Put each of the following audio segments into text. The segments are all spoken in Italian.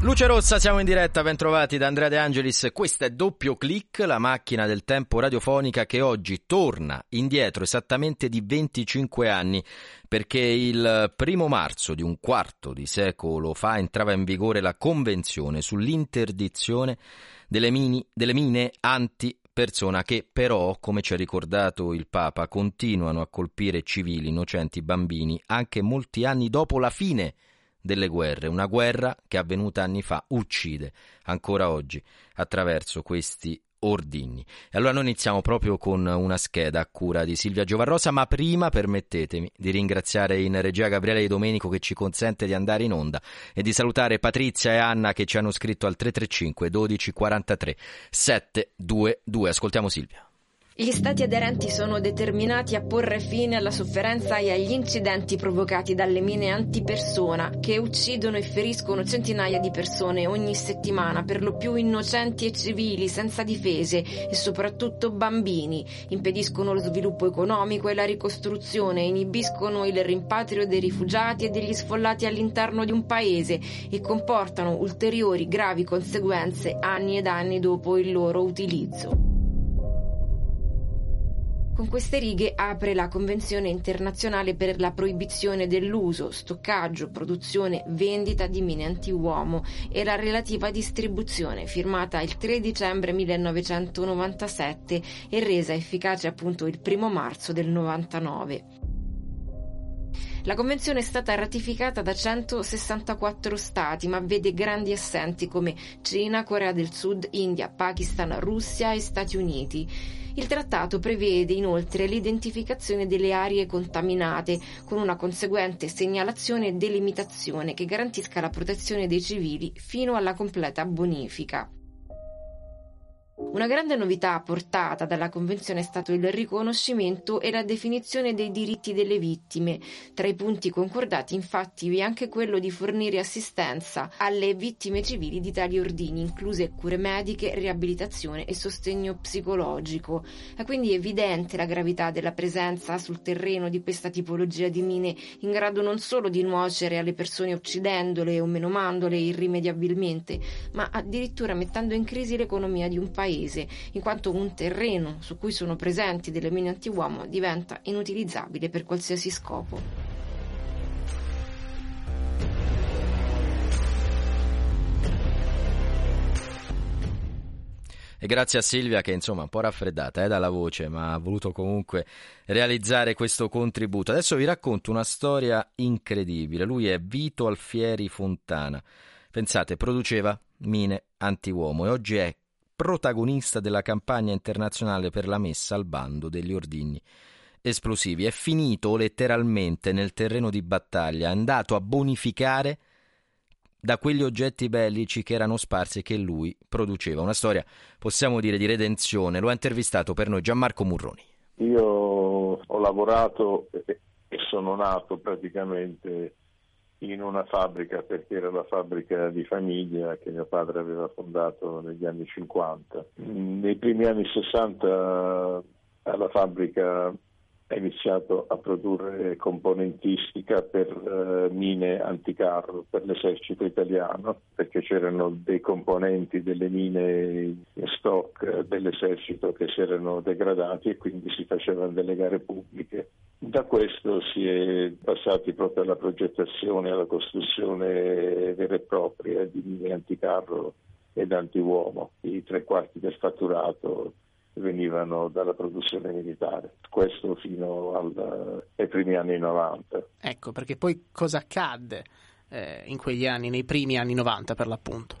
Luce Rossa, siamo in diretta, ben trovati da Andrea De Angelis. Questa è Doppio Clic, la macchina del tempo radiofonica che oggi torna indietro esattamente di 25 anni, perché il primo marzo di un quarto di secolo fa entrava in vigore la Convenzione sull'interdizione delle, mini, delle mine antipersona che però, come ci ha ricordato il Papa, continuano a colpire civili, innocenti, bambini, anche molti anni dopo la fine delle guerre. Una guerra che avvenuta anni fa uccide ancora oggi attraverso questi ordigni. E allora noi iniziamo proprio con una scheda a cura di Silvia Giovarrosa, ma prima permettetemi di ringraziare in regia Gabriele Di Domenico che ci consente di andare in onda e di salutare Patrizia e Anna che ci hanno scritto al 335 12 43 722. Ascoltiamo Silvia. Gli Stati aderenti sono determinati a porre fine alla sofferenza e agli incidenti provocati dalle mine antipersona che uccidono e feriscono centinaia di persone ogni settimana, per lo più innocenti e civili, senza difese e soprattutto bambini, impediscono lo sviluppo economico e la ricostruzione, inibiscono il rimpatrio dei rifugiati e degli sfollati all'interno di un paese e comportano ulteriori gravi conseguenze anni ed anni dopo il loro utilizzo. Con queste righe apre la Convenzione internazionale per la proibizione dell'uso, stoccaggio, produzione, vendita di mine antiuomo e la relativa distribuzione, firmata il 3 dicembre 1997 e resa efficace appunto il 1 marzo del 99. La convenzione è stata ratificata da 164 stati, ma vede grandi assenti come Cina, Corea del Sud, India, Pakistan, Russia e Stati Uniti. Il trattato prevede inoltre l'identificazione delle aree contaminate con una conseguente segnalazione e delimitazione che garantisca la protezione dei civili fino alla completa bonifica. Una grande novità portata dalla Convenzione è stato il riconoscimento e la definizione dei diritti delle vittime. Tra i punti concordati infatti vi è anche quello di fornire assistenza alle vittime civili di tali ordini, incluse cure mediche, riabilitazione e sostegno psicologico. È quindi evidente la gravità della presenza sul terreno di questa tipologia di mine in grado non solo di nuocere alle persone uccidendole o menomandole irrimediabilmente, ma addirittura mettendo in crisi l'economia di un paese paese, in quanto un terreno su cui sono presenti delle mine antiuomo diventa inutilizzabile per qualsiasi scopo. E grazie a Silvia che insomma un po' raffreddata eh, dalla voce, ma ha voluto comunque realizzare questo contributo. Adesso vi racconto una storia incredibile. Lui è Vito Alfieri Fontana. Pensate, produceva mine antiuomo e oggi è protagonista della campagna internazionale per la messa al bando degli ordigni esplosivi. È finito letteralmente nel terreno di battaglia, è andato a bonificare da quegli oggetti bellici che erano sparsi e che lui produceva. Una storia, possiamo dire, di redenzione. Lo ha intervistato per noi Gianmarco Murroni. Io ho lavorato e sono nato praticamente in una fabbrica perché era la fabbrica di famiglia che mio padre aveva fondato negli anni 50. Nei primi anni 60 alla fabbrica ha iniziato a produrre componentistica per uh, mine anticarro per l'esercito italiano perché c'erano dei componenti delle mine in stock dell'esercito che si erano degradati e quindi si facevano delle gare pubbliche. Da questo si è passati proprio alla progettazione alla costruzione vera e propria di mine anticarro ed antiuomo. I tre quarti del fatturato venivano dalla produzione militare, questo fino al, ai primi anni 90. Ecco, perché poi cosa accadde eh, in quegli anni, nei primi anni 90 per l'appunto?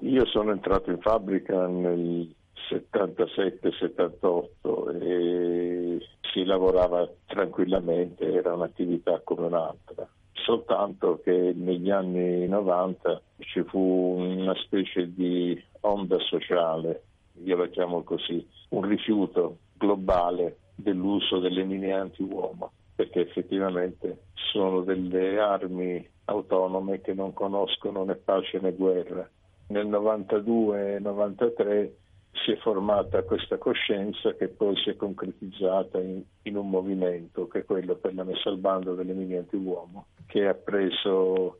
Io sono entrato in fabbrica nel 77-78 e si lavorava tranquillamente, era un'attività come un'altra. Soltanto che negli anni 90 ci fu una specie di onda sociale io la chiamo così, un rifiuto globale dell'uso delle mine anti-uomo, perché effettivamente sono delle armi autonome che non conoscono né pace né guerra. Nel 92-93 si è formata questa coscienza che poi si è concretizzata in, in, un movimento che è quello per la messa al bando delle mine anti-uomo, che ha preso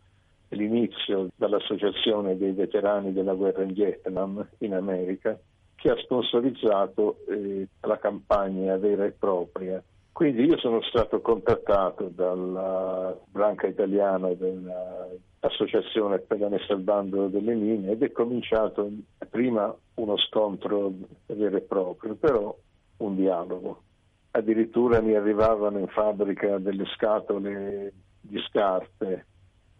l'inizio dall'Associazione dei veterani della guerra in Vietnam in America, che ha sponsorizzato eh, la campagna vera e propria. Quindi io sono stato contattato dalla branca italiana dell'Associazione per la messa al bando delle mine ed è cominciato prima uno scontro vero e proprio, però un dialogo. Addirittura mi arrivavano in fabbrica delle scatole di scarpe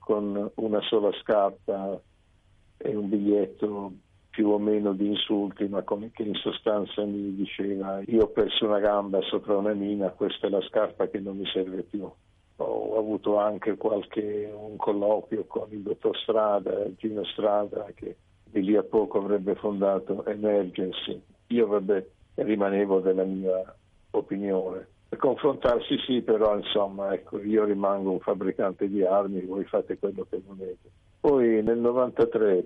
con una sola scarpa e un biglietto più o meno di insulti, ma come che in sostanza mi diceva io ho perso una gamba sopra una mina, questa è la scarpa che non mi serve più. Ho avuto anche qualche un colloquio con il dottor Strada, Gino Strada, che di lì a poco avrebbe fondato Emergency. Io vabbè, rimanevo della mia opinione. Confrontarsi sì, però insomma, ecco, io rimango un fabbricante di armi, voi fate quello che volete. Poi nel 93,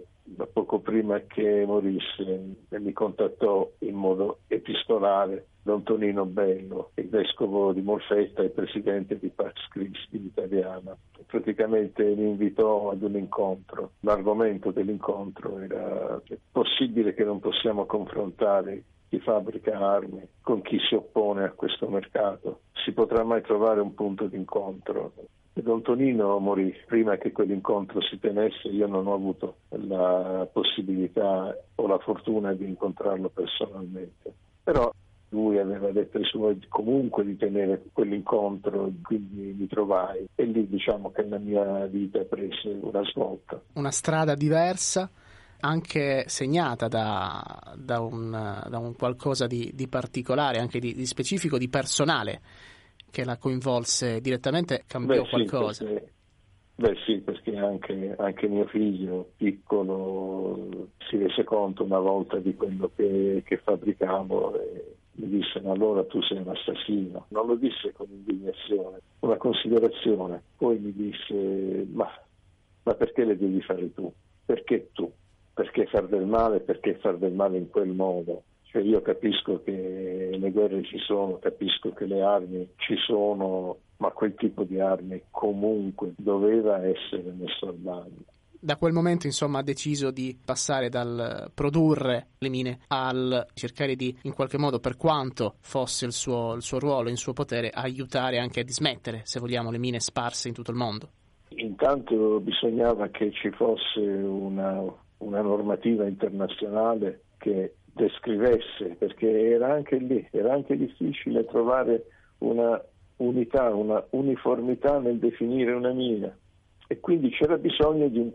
poco prima che morisse, mi contattò in modo epistolare Don Tonino Bello, il vescovo di Molfetta e presidente di Pax Christi italiana. Praticamente mi invitò ad un incontro. L'argomento dell'incontro era è possibile che non possiamo confrontare chi fabbrica armi con chi si oppone a questo mercato. Si potrà mai trovare un punto d'incontro? Don Tonino morì prima che quell'incontro si tenesse, io non ho avuto la possibilità o la fortuna di incontrarlo personalmente. Però lui aveva detto ai suoi comunque di tenere quell'incontro, quindi mi trovai e lì diciamo che la mia vita prese una svolta. Una strada diversa anche segnata da, da, un, da un, qualcosa di, di particolare, anche di, di, specifico, di personale, che la coinvolse direttamente, cambiò beh, qualcosa. Sì, perché, beh sì, perché anche, anche, mio figlio piccolo si rese conto una volta di quello che, che fabbricavo e mi disse ma allora tu sei un assassino. Non lo disse con indignazione, una considerazione. Poi mi disse ma, ma perché le devi fare tu? Perché tu? perché far del male, perché far del male in quel modo. Cioè io capisco che le guerre ci sono, capisco che le armi ci sono, ma quel tipo di armi comunque doveva essere messo al bando. Da quel momento, insomma, ha deciso di passare dal produrre le mine al cercare di, in qualche modo, per quanto fosse il suo, il suo ruolo, il suo potere, aiutare anche a dismettere, se vogliamo, le mine sparse in tutto il mondo. Intanto bisognava che ci fosse una, una normativa internazionale che descrivesse, perché era anche lì, era anche difficile trovare una unità, una uniformità nel definire una mina e quindi c'era bisogno di un,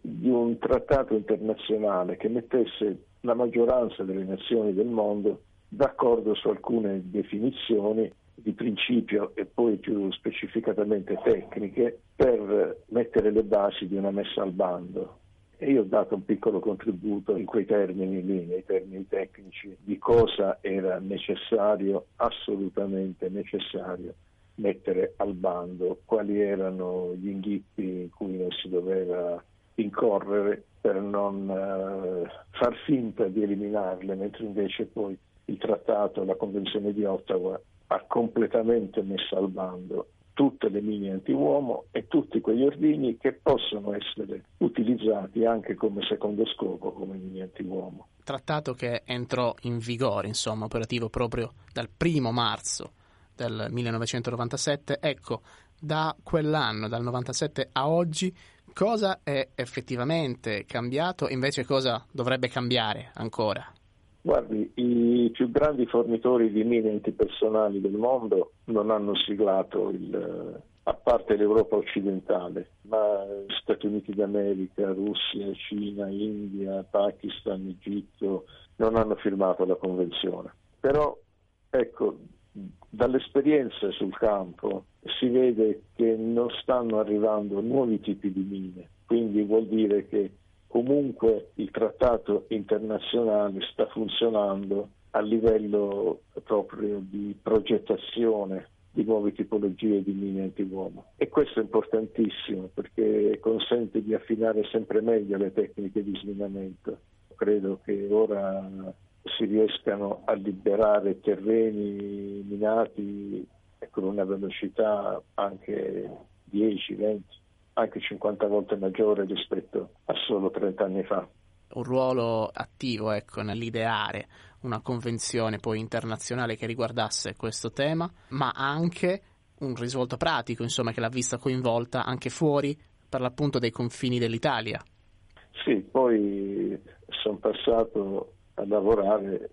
di un trattato internazionale che mettesse la maggioranza delle nazioni del mondo d'accordo su alcune definizioni di principio e poi più specificatamente tecniche per mettere le basi di una messa al bando. E io ho dato un piccolo contributo in quei termini lì, nei termini tecnici, di cosa era necessario, assolutamente necessario, mettere al bando, quali erano gli inghippi in cui non si doveva incorrere per non uh, far finta di eliminarle, mentre invece poi il trattato, la Convenzione di Ottawa ha completamente messo al bando tutte le mine anti-uomo e tutti quegli ordini che possono essere utilizzati anche come secondo scopo come mine anti-uomo. Trattato che entrò in vigore, insomma, operativo proprio dal primo marzo del 1997. Ecco, da quell'anno, dal 97 a oggi, cosa è effettivamente cambiato e invece cosa dovrebbe cambiare ancora? Guardi, i più grandi fornitori di mine antipersonali del mondo non hanno siglato il, a parte l'Europa occidentale, ma Stati Uniti d'America, Russia, Cina, India, Pakistan, Egitto non hanno firmato la convenzione. Però, ecco, dall'esperienza sul campo si vede che non stanno arrivando nuovi tipi di mine, quindi vuol dire che comunque il trattato internazionale sta funzionando a livello proprio di progettazione di nuove tipologie di mine antiuomo e questo è importantissimo perché consente di affinare sempre meglio le tecniche di sminamento. Credo che ora si riescano a liberare terreni minati con una velocità anche 10, 20, anche 50 volte maggiore rispetto a solo 30 anni fa. Un ruolo attivo ecco, nell'ideare una convenzione poi internazionale che riguardasse questo tema, ma anche un risvolto pratico, insomma, che l'ha vista coinvolta anche fuori per l'appunto dei confini dell'Italia. Sì, poi sono passato a lavorare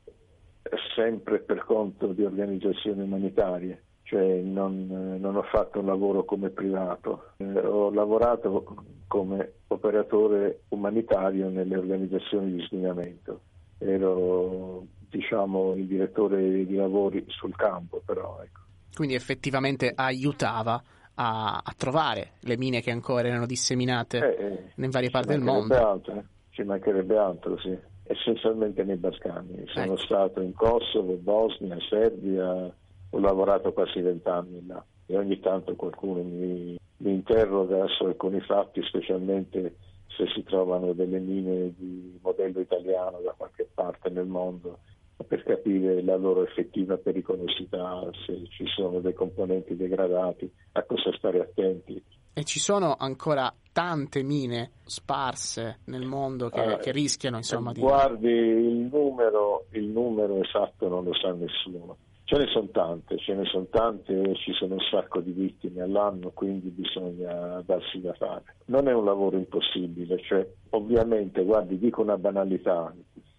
sempre per conto di organizzazioni umanitarie, cioè non, non ho fatto un lavoro come privato, eh, ho lavorato come operatore umanitario nelle organizzazioni di sminamento. Ero diciamo il direttore di lavori sul campo, però ecco. Quindi effettivamente aiutava a, a, trovare le mine che ancora erano disseminate eh, eh, in varie parti del mondo. Altro, eh. Ci mancherebbe altro, sì. Essenzialmente nei Balcani. Sono ecco. stato in Kosovo, Bosnia, Serbia, ho lavorato quasi vent'anni là e ogni tanto qualcuno mi, mi interroga su alcuni fatti, specialmente se si trovano delle mine di modello italiano da qualche parte nel mondo per capire la loro effettiva pericolosità, se ci sono dei componenti degradati, a cosa stare attenti. E ci sono ancora tante mine sparse nel mondo che, eh, che rischiano insomma di... Guardi, il numero, il numero esatto non lo sa nessuno. Ce ne sono tante, ce ne sono tante, ci sono un sacco di vittime all'anno, quindi bisogna darsi da fare. Non è un lavoro impossibile, cioè ovviamente, guardi, dico una banalità,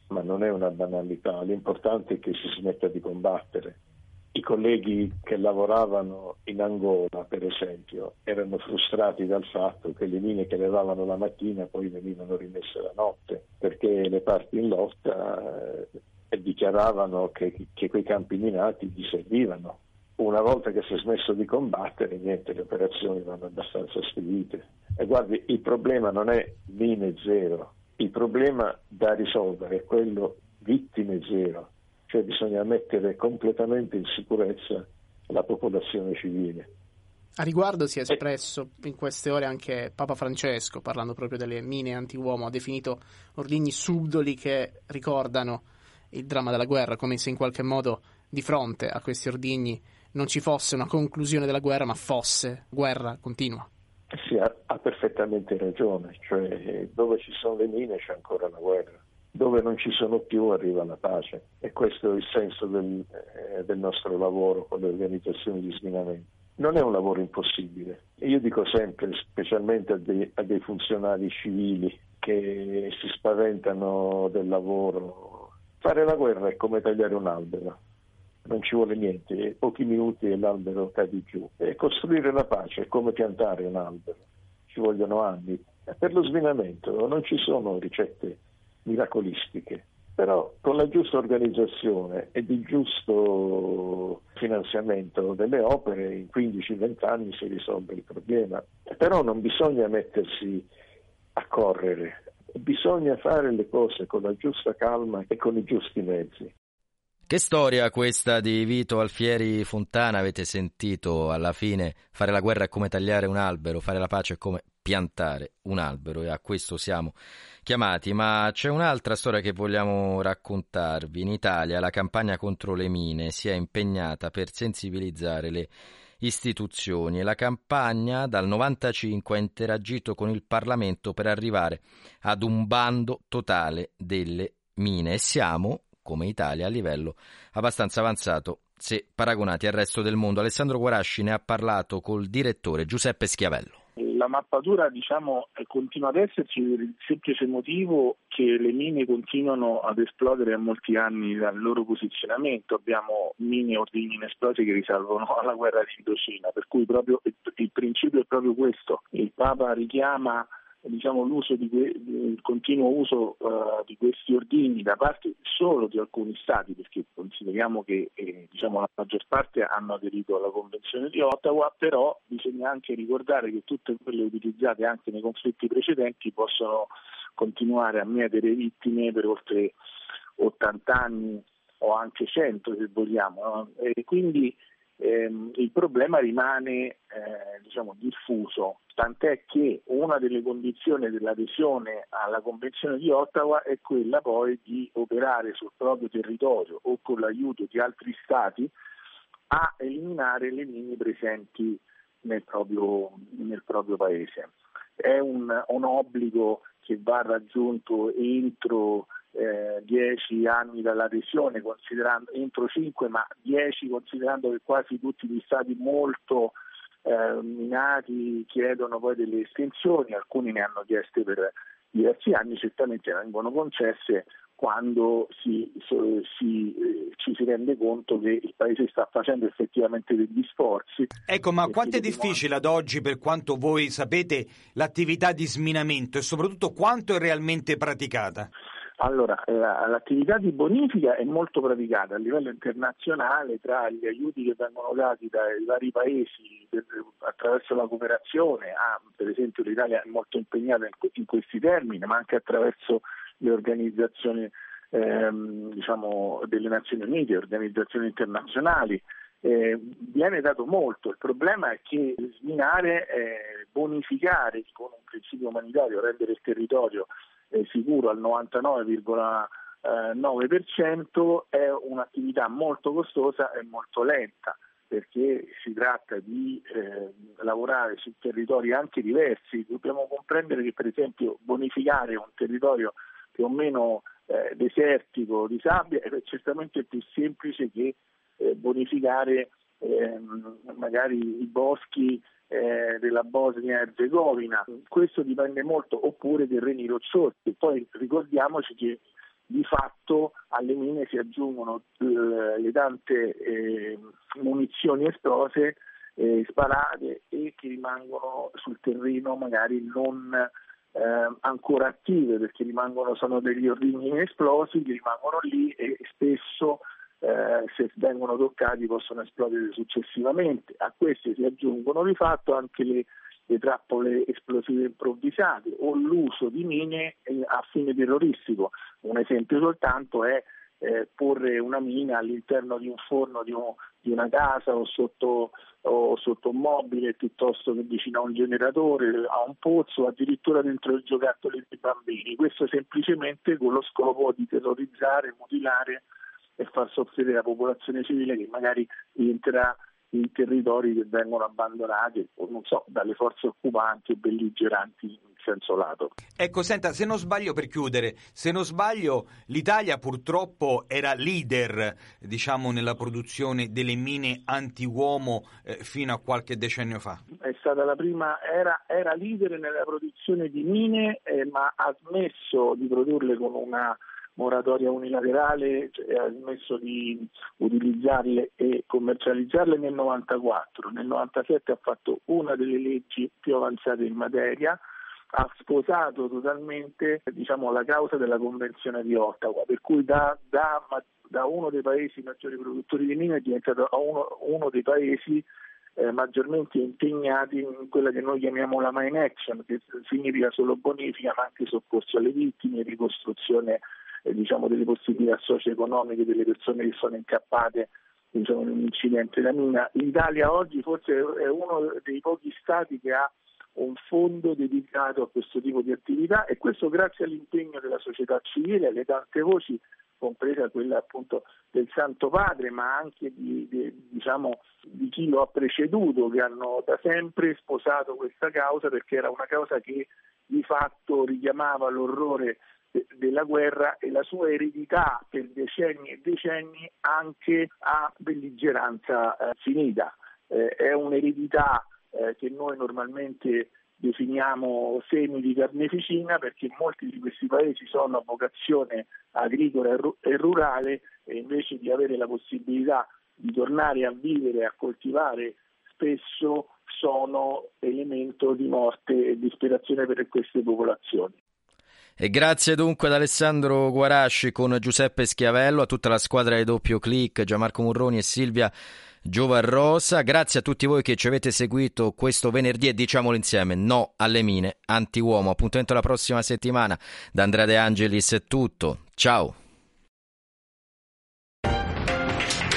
ma non è una banalità, l'importante è che si smetta di combattere. I colleghi che lavoravano in Angola, per esempio, erano frustrati dal fatto che le mine che levavano la mattina poi venivano rimesse la notte, perché le parti in lotta eh, dichiaravano che, che quei campi minati gli servivano. Una volta che si è smesso di combattere, niente, le operazioni vanno abbastanza spedite. E guardi, il problema non è mine zero, il problema da risolvere è quello vittime zero, cioè bisogna mettere completamente in sicurezza la popolazione civile. A riguardo si è espresso in queste ore anche Papa Francesco, parlando proprio delle mine anti-uomo, ha definito ordigni subdoli che ricordano il dramma della guerra, come se in qualche modo di fronte a questi ordigni non ci fosse una conclusione della guerra, ma fosse guerra continua. Sì, ha, ha, perfettamente ragione, cioè dove ci sono le mine c'è ancora la guerra, dove non ci sono più arriva la pace e questo è il senso del, eh, del nostro lavoro con le organizzazioni di sminamento. Non è un lavoro impossibile io dico sempre, specialmente a dei, a dei funzionari civili che si spaventano del lavoro, fare la guerra è come tagliare un albero non ci vuole niente, pochi minuti e l'albero cade giù. E costruire la pace è come piantare un albero, ci vogliono anni. Per lo sminamento non ci sono ricette miracolistiche, però con la giusta organizzazione ed il giusto finanziamento delle opere in 15-20 anni si risolve il problema. Però non bisogna mettersi a correre, bisogna fare le cose con la giusta calma e con i giusti mezzi. Che storia questa di Vito Alfieri Fontana? Avete sentito alla fine fare la guerra è come tagliare un albero, fare la pace è come piantare un albero e a questo siamo chiamati. Ma c'è un'altra storia che vogliamo raccontarvi. In Italia la campagna contro le mine si è impegnata per sensibilizzare le istituzioni e la campagna dal 95 ha interagito con il Parlamento per arrivare ad un bando totale delle mine e siamo come Italia a livello abbastanza avanzato se paragonati al resto del mondo. Alessandro Guarasci ne ha parlato col direttore Giuseppe Schiavello. La mappatura diciamo, continua ad esserci per il semplice motivo che le mine continuano ad esplodere a molti anni dal loro posizionamento. Abbiamo mine e ordigni inesplosi che risalgono alla guerra di Indocina, per cui proprio il, il principio è proprio questo. Il Papa richiama diciamo, l'uso di que- il continuo uso uh, di questi ordigni da parte solo di alcuni stati, perché consideriamo che eh, diciamo, la maggior parte hanno aderito alla Convenzione di Ottawa, però bisogna anche ricordare che tutte quelle utilizzate anche nei conflitti precedenti possono continuare a mietere vittime per oltre 80 anni o anche 100 se vogliamo. No? Quindi ehm, il problema rimane eh, diciamo, diffuso, tant'è che una delle condizioni dell'adesione alla Convenzione di Ottawa è quella poi di operare sul proprio territorio o con l'aiuto di altri Stati a eliminare le mine presenti nel proprio, nel proprio paese. È un, un obbligo che va raggiunto entro eh, 10 anni dall'adesione, entro 5 ma 10 considerando che quasi tutti gli stati molto eh, minati chiedono poi delle estensioni, alcuni ne hanno chieste per diversi anni, certamente vengono concesse quando si, si, eh, ci si rende conto che il Paese sta facendo effettivamente degli sforzi. Ecco, ma quanto è difficile ad oggi, per quanto voi sapete, l'attività di sminamento e soprattutto quanto è realmente praticata? Allora, l'attività di bonifica è molto praticata a livello internazionale tra gli aiuti che vengono dati dai vari paesi per, attraverso la cooperazione, ah, per esempio l'Italia è molto impegnata in, in questi termini, ma anche attraverso le organizzazioni ehm, diciamo, delle Nazioni Unite, organizzazioni internazionali. Eh, viene dato molto, il problema è che sminare, eh, bonificare con un principio umanitario, rendere il territorio eh, sicuro al 99,9% è un'attività molto costosa e molto lenta perché si tratta di eh, lavorare su territori anche diversi. Dobbiamo comprendere che per esempio bonificare un territorio più o meno eh, desertico di sabbia è certamente più semplice che eh, bonificare ehm, magari i boschi eh, della Bosnia e Herzegovina. Questo dipende molto, oppure terreni rocciosi. Poi ricordiamoci che di fatto alle mine si aggiungono eh, le tante eh, munizioni esplose eh, sparate e che rimangono sul terreno magari non eh, ancora attive perché rimangono, sono degli ordigni inesplosi che rimangono lì e spesso eh, se vengono toccati possono esplodere successivamente. A queste si aggiungono di fatto anche le, le trappole esplosive improvvisate o l'uso di mine eh, a fine terroristico. Un esempio soltanto è eh, porre una mina all'interno di un forno di, un, di una casa o sotto, o sotto, un mobile piuttosto che vicino a un generatore, a un pozzo, addirittura dentro i giocattoli dei bambini. Questo semplicemente con lo scopo di terrorizzare, mutilare e far soffrire la popolazione civile che magari entrerà in territori che vengono abbandonati o non so, dalle forze occupanti o belligeranti in senso lato. Ecco, senta, se non sbaglio per chiudere, se non sbaglio l'Italia purtroppo era leader, diciamo, nella produzione delle mine anti-uomo eh, fino a qualche decennio fa. È stata la prima, era, era leader nella produzione di mine, eh, ma ha smesso di produrle con una moratoria unilaterale cioè, ha smesso di utilizzarle e commercializzarle nel 94. Nel 97 ha fatto una delle leggi più avanzate in materia, ha sposato totalmente diciamo, la causa della Convenzione di Ottawa, per cui da, da, da uno dei paesi maggiori produttori di mine è diventato uno, uno dei paesi eh, maggiormente impegnati in quella che noi chiamiamo la mine action, che significa solo bonifica ma anche soccorso alle vittime, ricostruzione diciamo, delle possibilità socio-economiche delle persone che sono incappate diciamo, in un incidente da mina. L'Italia oggi forse è uno dei pochi stati che ha un fondo dedicato a questo tipo di attività e questo grazie all'impegno della società civile, alle tante voci, compresa quella appunto del Santo Padre, ma anche di, di, diciamo, di chi lo ha preceduto, che hanno da sempre sposato questa causa perché era una causa che di fatto richiamava l'orrore della guerra e la sua eredità per decenni e decenni anche a belligeranza eh, finita. Eh, è un'eredità eh, che noi normalmente definiamo semi di carneficina perché molti di questi paesi sono a vocazione agricola e rurale e invece di avere la possibilità di tornare a vivere e a coltivare spesso sono elemento di morte e disperazione per queste popolazioni. E grazie dunque ad Alessandro Guarasci con Giuseppe Schiavello, a tutta la squadra di doppio clic, Gianmarco Murroni e Silvia Giovarrosa. Grazie a tutti voi che ci avete seguito questo venerdì e diciamolo insieme, no alle mine, anti-uomo. Appuntamento la prossima settimana. Da Andrea De Angelis è tutto. Ciao.